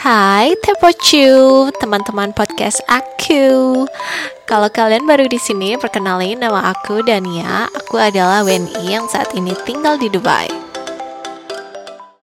Hai Tepocu, teman-teman podcast aku. Kalau kalian baru di sini, perkenalin nama aku Dania. Aku adalah WNI yang saat ini tinggal di Dubai.